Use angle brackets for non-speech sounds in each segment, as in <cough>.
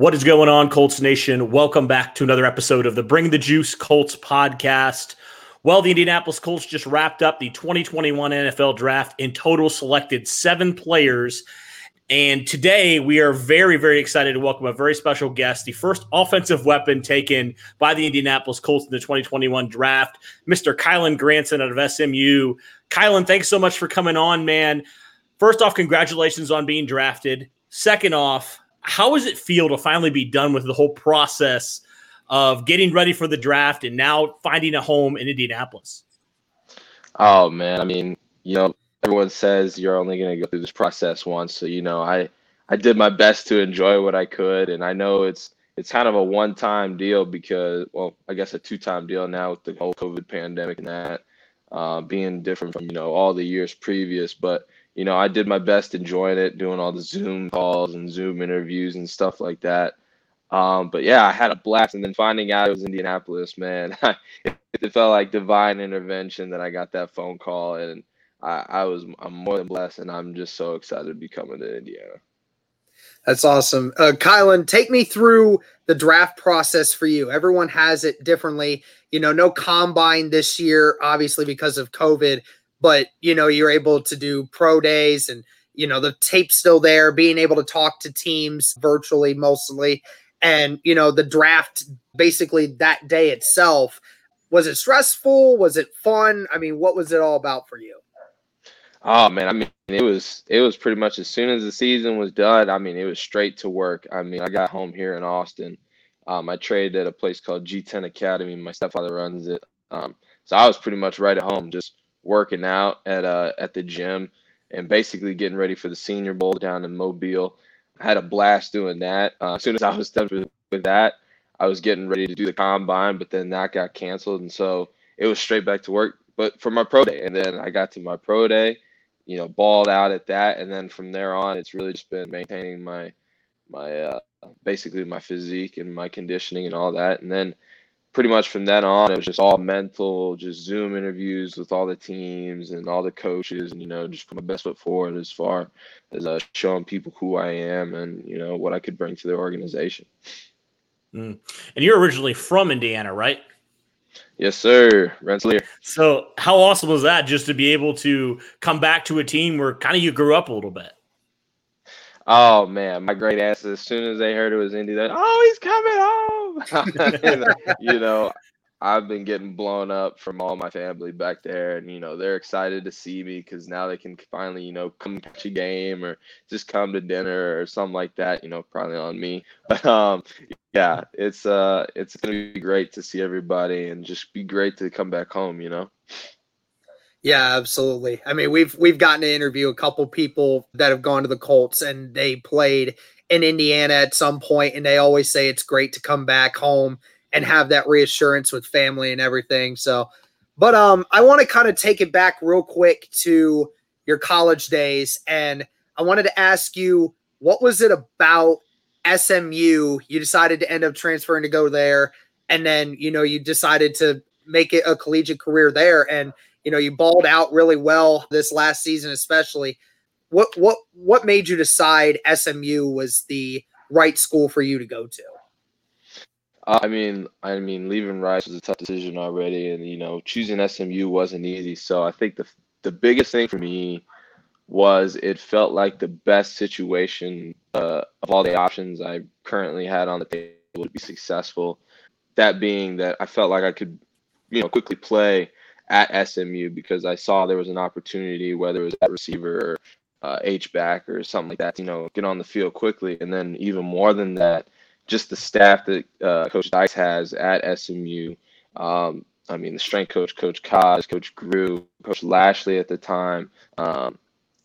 What is going on, Colts Nation? Welcome back to another episode of the Bring the Juice Colts podcast. Well, the Indianapolis Colts just wrapped up the 2021 NFL draft in total selected seven players. And today we are very, very excited to welcome a very special guest, the first offensive weapon taken by the Indianapolis Colts in the 2021 draft, Mr. Kylen Granson out of SMU. Kylen, thanks so much for coming on, man first off, congratulations on being drafted. Second off, how does it feel to finally be done with the whole process of getting ready for the draft and now finding a home in Indianapolis? Oh man, I mean, you know, everyone says you're only going to go through this process once, so you know, I I did my best to enjoy what I could, and I know it's it's kind of a one-time deal because, well, I guess a two-time deal now with the whole COVID pandemic and that uh, being different from you know all the years previous, but you know, I did my best enjoying it, doing all the Zoom calls and Zoom interviews and stuff like that. Um, but yeah, I had a blast, and then finding out it was Indianapolis, man, <laughs> it, felt like divine intervention that I got that phone call, and I, I was I'm more than blessed, and I'm just so excited to be coming to Indiana. That's awesome, uh, Kylen. Take me through the draft process for you. Everyone has it differently. You know, no combine this year, obviously because of COVID but you know you're able to do pro days and you know the tape's still there being able to talk to teams virtually mostly. And you know the draft basically that day itself was it stressful? Was it fun? I mean what was it all about for you? Oh man i mean it was it was pretty much as soon as the season was done i mean it was straight to work. I mean i got home here in austin. Um, i traded at a place called g10 academy my stepfather runs it. Um, so i was pretty much right at home just working out at uh at the gym and basically getting ready for the Senior Bowl down in Mobile. I had a blast doing that. Uh, as soon as I was done with, with that, I was getting ready to do the combine, but then that got canceled, and so it was straight back to work. But for my pro day, and then I got to my pro day, you know, balled out at that, and then from there on, it's really just been maintaining my my uh, basically my physique and my conditioning and all that, and then pretty much from then on, it was just all mental, just Zoom interviews with all the teams and all the coaches, and you know, just put my best foot forward as far as uh, showing people who I am and you know what I could bring to the organization. Mm. And you're originally from Indiana, right? Yes, sir. Rensselaer. So, how awesome was that just to be able to come back to a team where kind of you grew up a little bit? Oh man, my great ass! As soon as they heard it was Indy, they oh, he's coming home. <laughs> you know, I've been getting blown up from all my family back there, and you know they're excited to see me because now they can finally, you know, come catch a game or just come to dinner or something like that. You know, probably on me, <laughs> but um, yeah, it's uh, it's gonna be great to see everybody and just be great to come back home. You know. Yeah, absolutely. I mean, we've we've gotten to interview a couple people that have gone to the Colts and they played in Indiana at some point, and they always say it's great to come back home and have that reassurance with family and everything. So, but um, I want to kind of take it back real quick to your college days, and I wanted to ask you what was it about SMU you decided to end up transferring to go there, and then you know you decided to make it a collegiate career there, and you know, you balled out really well this last season, especially. What what what made you decide SMU was the right school for you to go to? I mean, I mean, leaving Rice was a tough decision already, and you know, choosing SMU wasn't easy. So I think the the biggest thing for me was it felt like the best situation uh, of all the options I currently had on the table to be successful. That being that I felt like I could, you know, quickly play at SMU because I saw there was an opportunity, whether it was at receiver or uh, H back or something like that, you know, get on the field quickly. And then even more than that, just the staff that uh, Coach Dykes has at SMU. Um, I mean, the strength coach, Coach Kaz, Coach Grew, Coach Lashley at the time. Um,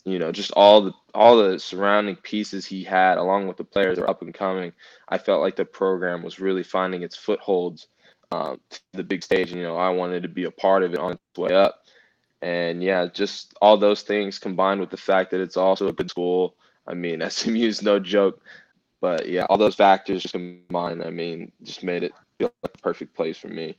you know, just all the all the surrounding pieces he had, along with the players that are up and coming, I felt like the program was really finding its footholds Um, to the big stage. You know, I wanted to be a part of it on its way up. And yeah, just all those things combined with the fact that it's also a good school. I mean, <laughs> SMU is no joke. But yeah, all those factors just combined, I mean, just made it feel like the perfect place for me.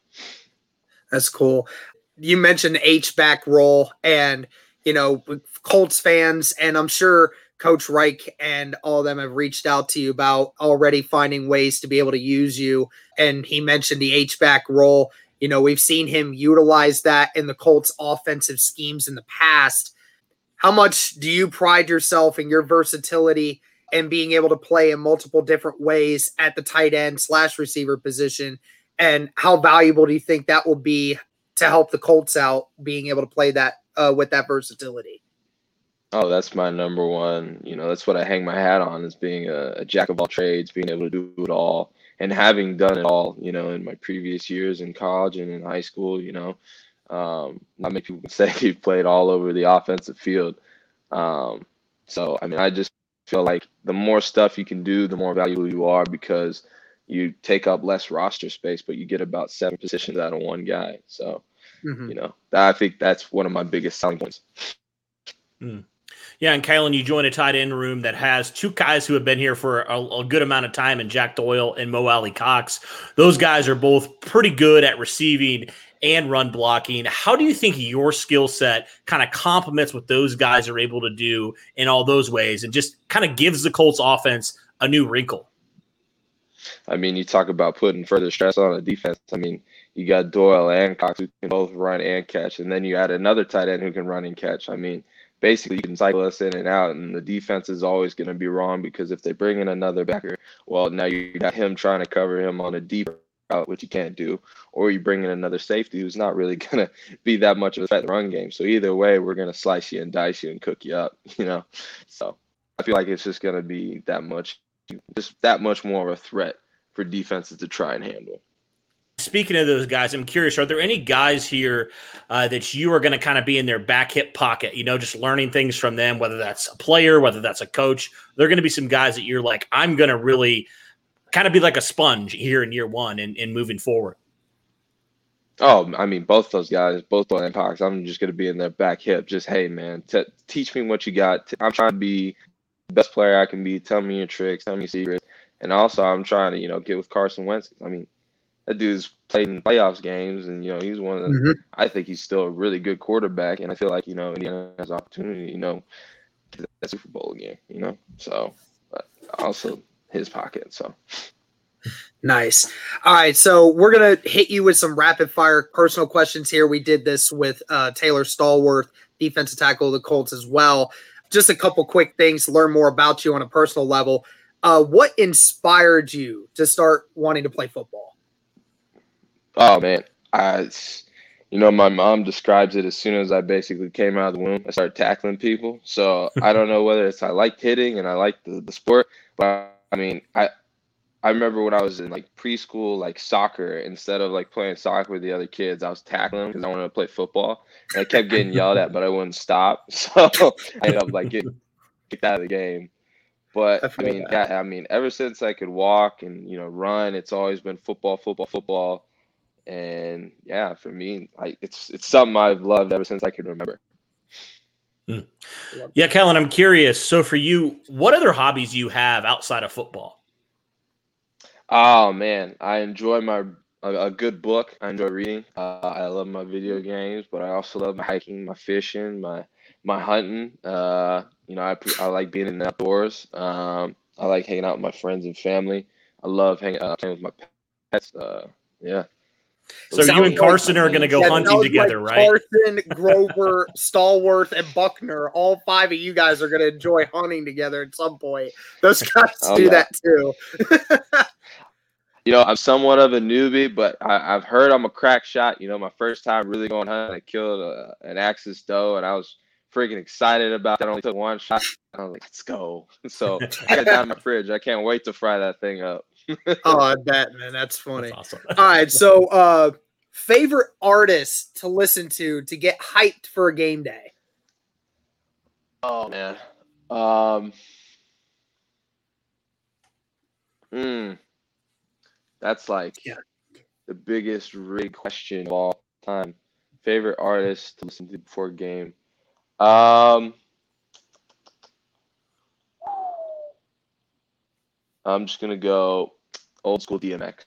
That's cool. You mentioned H back role and you know, Colts fans, and I'm sure Coach Reich and all of them have reached out to you about already finding ways to be able to use you. And he mentioned the H back role. You know, we've seen him utilize that in the Colts offensive schemes in the past. How much do you pride yourself in your versatility and being able to play in multiple different ways at the tight end slash receiver position? And how valuable do you think that will be to help the Colts out being able to play that uh, with that versatility? Oh, that's my number one. You know, that's what I hang my hat on is being a, a, jack of all trades, being able to do it all, and having done it all. You know, in my previous years in college and in high school. You know, um, not many people <laughs> can say you've played all over the offensive field. Um, so, I mean, I just feel like the more stuff you can do, the more valuable you are because you take up less roster space, but you get about seven positions out of one guy. So, mm-hmm. you know, I think that's one of my biggest selling points. Mm. Yeah, and Kylen, you join a tight end room that has two guys who have been here for a, a, good amount of time, and Jack Doyle and Mo Alie-Cox. Those guys are both pretty good at receiving and run blocking. How do you think your skill set kind of complements what those guys are able to do in all those ways, and just kind of gives the Colts offense a new wrinkle? I mean, you talk about putting further stress on the defense. I mean, you got Doyle and Cox who can both run and catch, and then you add another tight end who can run and catch. I mean, basically you can cycle us in and out, and the defense is always going to be wrong because if they bring in another backer, well, now you got him trying to cover him on a deep route, which you can't do, or you bring in another safety who's not really <laughs> going to be that much of a threat run game. So either way, we're going to slice you and dice you and cook you up, <laughs> you know. So I feel like it's just going to be that much, just that much more of a threat for defenses to try and handle. Speaking of those guys, I'm curious: Are there any guys here uh, that you are going to kind of be in their back hip pocket? You know, just learning things from them, whether that's a player, whether that's a coach. There are going to be some guys that you're like, I'm going to really kind of be like a sponge here in year one and, and moving forward. Oh, I mean, both those guys, both those impacts. I'm just going to be in their back hip. Just hey, man, t- teach me what you got. I'm trying to be the best player I can be. Tell me your tricks. Tell me your secrets. And also, I'm trying to, you know, get with Carson Wentz. I mean, that dude's played in playoffs games, and you know, he's one of. The, mm-hmm. I think he's still a really good quarterback, and I feel like you know, Indiana has opportunity, you know, to that Super Bowl again. You know, so also his pocket. So. Nice. All right, so we're gonna hit you with some rapid fire personal questions here. We did this with uh, Taylor Stallworth, defensive tackle of the Colts, as well. Just a couple quick things to learn more about you on a personal level. Uh, what inspired you to start wanting to play football? Oh man, I, you know, my mom describes it as soon as I basically came out of the womb, I started tackling people. So <laughs> I don't know whether it's I liked hitting and I liked the, the sport, but I mean, I I remember when I was in like preschool, like soccer, instead of like playing soccer with the other kids, I was tackling because I wanted to play football. And I kept getting yelled at, but I wouldn't stop. <laughs> So I ended up like getting kicked out of the game. But I, I mean, yeah, I mean, ever since I could walk and you know run, it's always been football, football, football, and yeah, for me, like it's it's something I've loved ever since I can remember. Hmm. Yeah, Kellen, I'm curious. So, for you, what other hobbies do you have outside of football? Oh man, I enjoy my a, a good book. I enjoy reading. Uh, I love my video games, but I also love my hiking, my fishing, my my hunting. Uh, you know, I I like being in the outdoors. Um, I like hanging out with my friends and family. I love hanging out playing with my pets. Uh, yeah. So you and Carson like, are going to go yeah, hunting together, like right? Carson, <laughs> Grover, Stallworth, and Buckner. All five of you guys are going to enjoy hunting together at some point. Those <laughs> guys oh, do yeah. that too. you know, I'm somewhat of a newbie, but I, have heard I'm a crack shot. You know, my first time really going hunting, I killed a, an axis doe, and I was freaking excited about that. I only took one shot. I was like, let's go. <laughs> So I got down in my fridge. I can't wait to fry that thing up. Oh, <laughs> I bet, man. That's funny. That's awesome. All right. So, uh, favorite artist to listen to to get hyped for a game day? Oh man. Um. Hmm. That's like Yeah. the biggest rig question of all time. Favorite artist to listen to before a game. Um. I'm just gonna go old school DMX.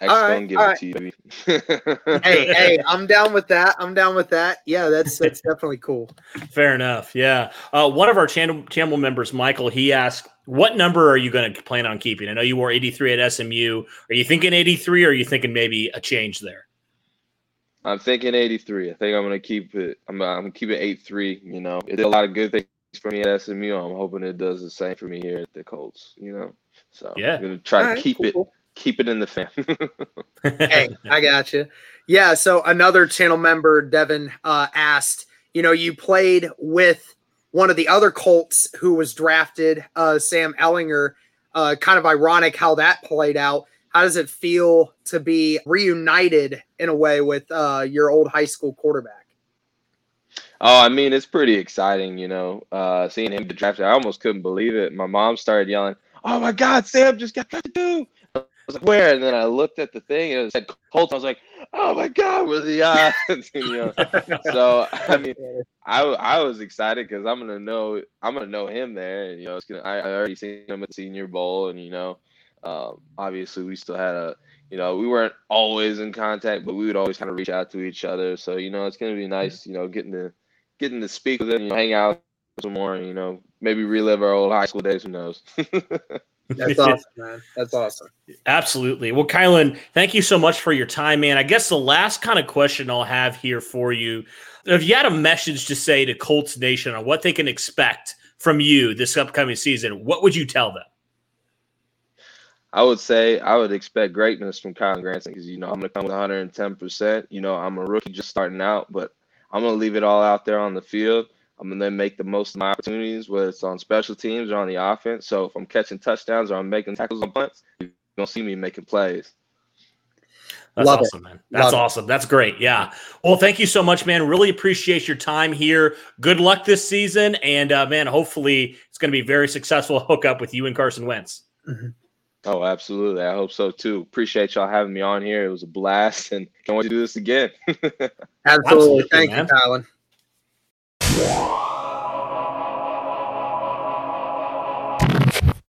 X All right, gonna give all it right. to you, <laughs> hey, hey, I'm down with that. I'm down with that. Yeah, that's that's <laughs> definitely cool. Fair enough. Yeah. Uh, one of our channel channel members, Michael, he asked, "What number are you going to plan on keeping?" I know you wore 83 at SMU. Are you thinking 83, or are you thinking maybe a change there? I'm thinking 83. I think I'm gonna keep it. I'm, I'm gonna keep it 83. You know, it did a lot of good things for me at SMU. I'm hoping it does the same for me here at the Colts. You know, so Yeah. I'm gonna try All to right, keep cool, it, keep it in the fan. <laughs> hey, I got you. Yeah. So another channel member, Devin, uh, asked, you know, you played with one of the other Colts who was drafted, uh, Sam Ehlinger. Uh, kind of ironic how that played out. How does it feel to be reunited in a way with uh, your old high school quarterback? Oh, I mean, it's pretty exciting, you know, uh, seeing him get drafted. I almost couldn't believe it. My mom started yelling, "Oh my God, Sam just got drafted too!" I was like, "Where?" And then I looked at the thing, and it said Colts. I was like, "Oh my God, where the odds?" <laughs> you know. So I mean, I I was excited because I'm gonna know I'm gonna know him there, and you know, it's gonna. I, I already seen him at Senior Bowl, and you know, um, obviously we still had a. You know, we weren't always in contact, but we would always kind of reach out to each other. So you know, it's gonna be nice. You know, getting to getting to speak with them, you know, hang out some more, you know, maybe relive our old high school days. Who knows? <laughs> That's <laughs> awesome, man. That's awesome. Absolutely. Well, Kylen, thank you so much for your time, man. I guess the last kind of question I'll have here for you if you had a message to say to Colts Nation on what they can expect from you this upcoming season, what would you tell them? I would say I would expect greatness from Kyle Granson because you know I'm gonna come with 110. percent You know I'm a rookie just starting out, but I'm gonna leave it all out there on the field. I'm gonna make the most of my opportunities, whether it's on special teams or on the offense. So if I'm catching touchdowns or I'm making tackles on punts, you're gonna see me making plays. That's Love it. awesome, man. That's Love it. awesome. That's great. Yeah. Well, thank you so much, man. Really appreciate your time here. Good luck this season. And, uh, man, hopefully it's going to be very successful <laughs> hookup with you and Carson Wentz. Oh, absolutely. I hope so too. Appreciate y'all having me on here. It was a blast, and can't wait to do this again. <laughs> Absolutely. Absolutely, Thank man. you, Colin.